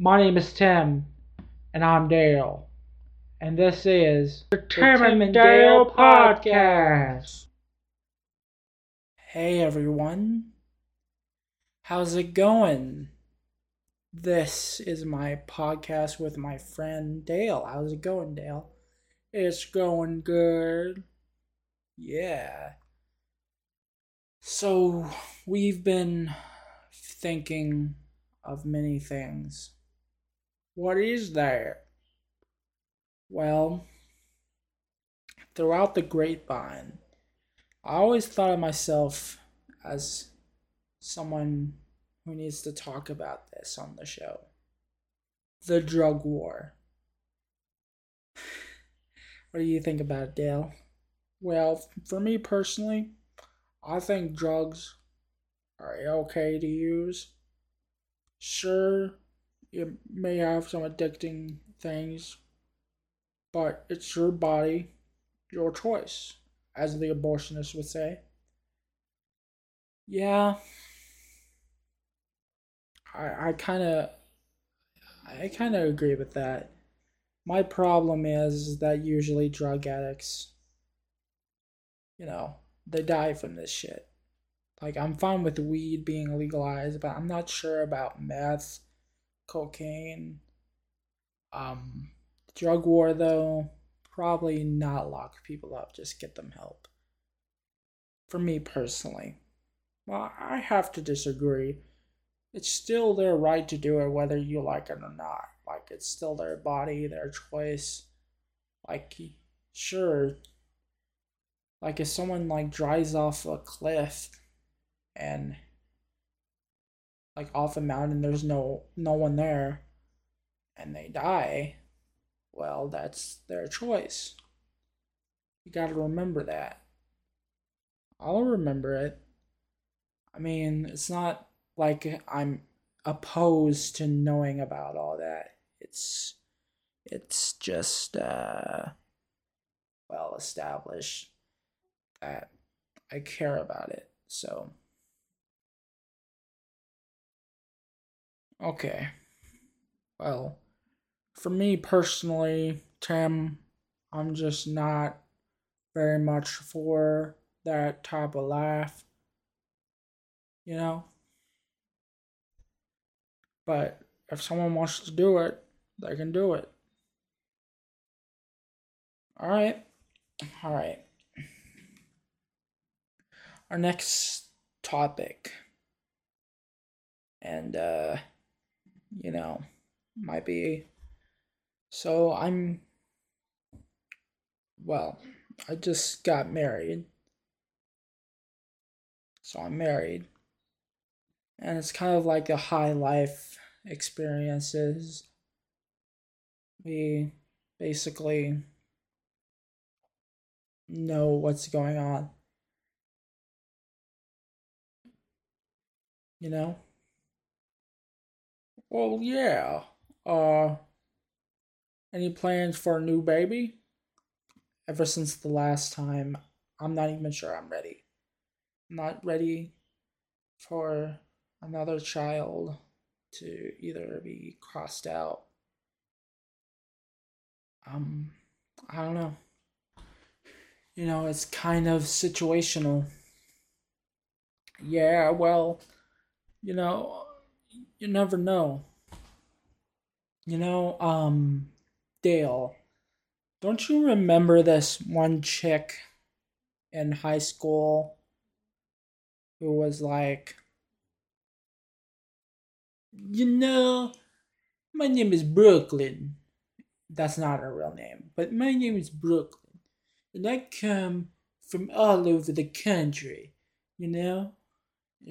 My name is Tim, and I'm Dale, and this is the Tim and Dale Podcast. Hey everyone, how's it going? This is my podcast with my friend Dale. How's it going, Dale? It's going good. Yeah. So, we've been thinking of many things. What is there? Well, throughout the grapevine, I always thought of myself as someone who needs to talk about this on the show the drug war. What do you think about it, Dale? Well, for me personally, I think drugs are okay to use. Sure, it may have some addicting things, but it's your body, your choice, as the abortionist would say. Yeah, I I kind of I kind of agree with that. My problem is that usually drug addicts, you know, they die from this shit. Like, I'm fine with weed being legalized, but I'm not sure about meth, cocaine. Um, drug war, though, probably not lock people up, just get them help. For me personally, well, I have to disagree. It's still their right to do it whether you like it or not. Like, it's still their body, their choice. Like, sure, like if someone like drives off a cliff and like off a mountain there's no no one there and they die well that's their choice. You got to remember that. I'll remember it. I mean it's not like i'm opposed to knowing about all that. It's it's just uh well established that i care about it so Okay. Well, for me personally, Tim, I'm just not very much for that type of life. You know? But if someone wants to do it, they can do it. Alright. Alright. Our next topic. And, uh, you know, might be. So I'm. Well, I just got married. So I'm married. And it's kind of like a high life experiences. We basically know what's going on. You know? Well, yeah. Uh, any plans for a new baby? Ever since the last time, I'm not even sure I'm ready. Not ready for another child to either be crossed out. Um, I don't know. You know, it's kind of situational. Yeah, well, you know, you never know. You know, um, Dale, don't you remember this one chick in high school who was like, you know, my name is Brooklyn. That's not her real name, but my name is Brooklyn. And I come from all over the country, you know?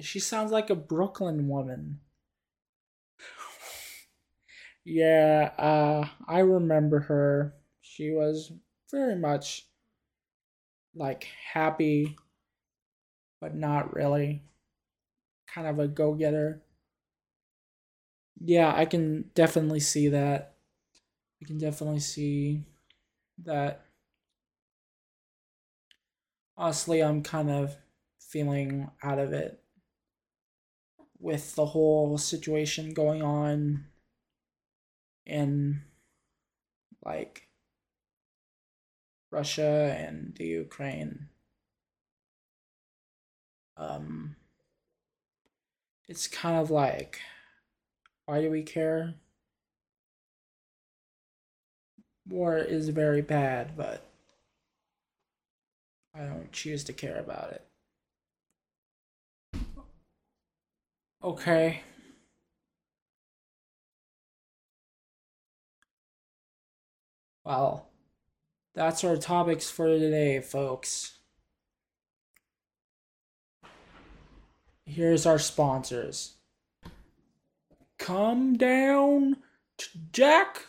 She sounds like a Brooklyn woman. Yeah, uh, I remember her. She was very much like happy, but not really. Kind of a go getter. Yeah, I can definitely see that. I can definitely see that. Honestly, I'm kind of feeling out of it with the whole situation going on in like Russia and the Ukraine. Um, it's kind of like, why do we care? War is very bad, but I don't choose to care about it. Okay. Well, that's our topics for today, folks. Here's our sponsors. Come down to Jack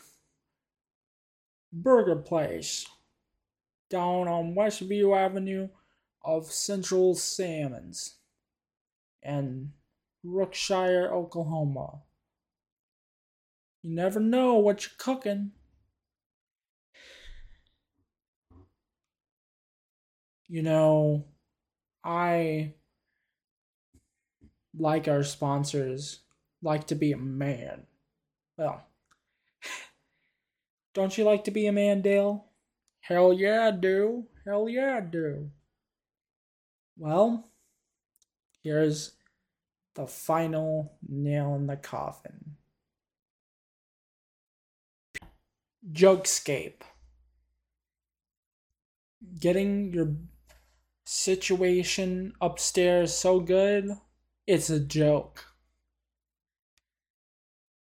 Burger Place down on Westview Avenue of Central Salmons and Brookshire, Oklahoma. You never know what you're cooking. You know, I like our sponsors like to be a man. Well, don't you like to be a man, Dale? Hell yeah, I do. Hell yeah, I do. Well, here's the final nail in the coffin. Jokescape. Getting your situation upstairs so good, it's a joke.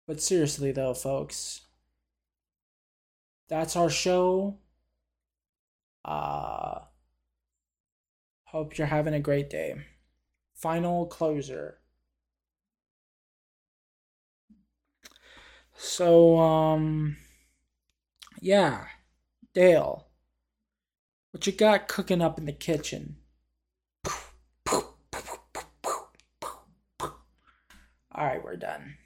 But seriously, though, folks, that's our show. Uh, hope you're having a great day. Final closer. So, um, yeah, Dale, what you got cooking up in the kitchen? All right, we're done.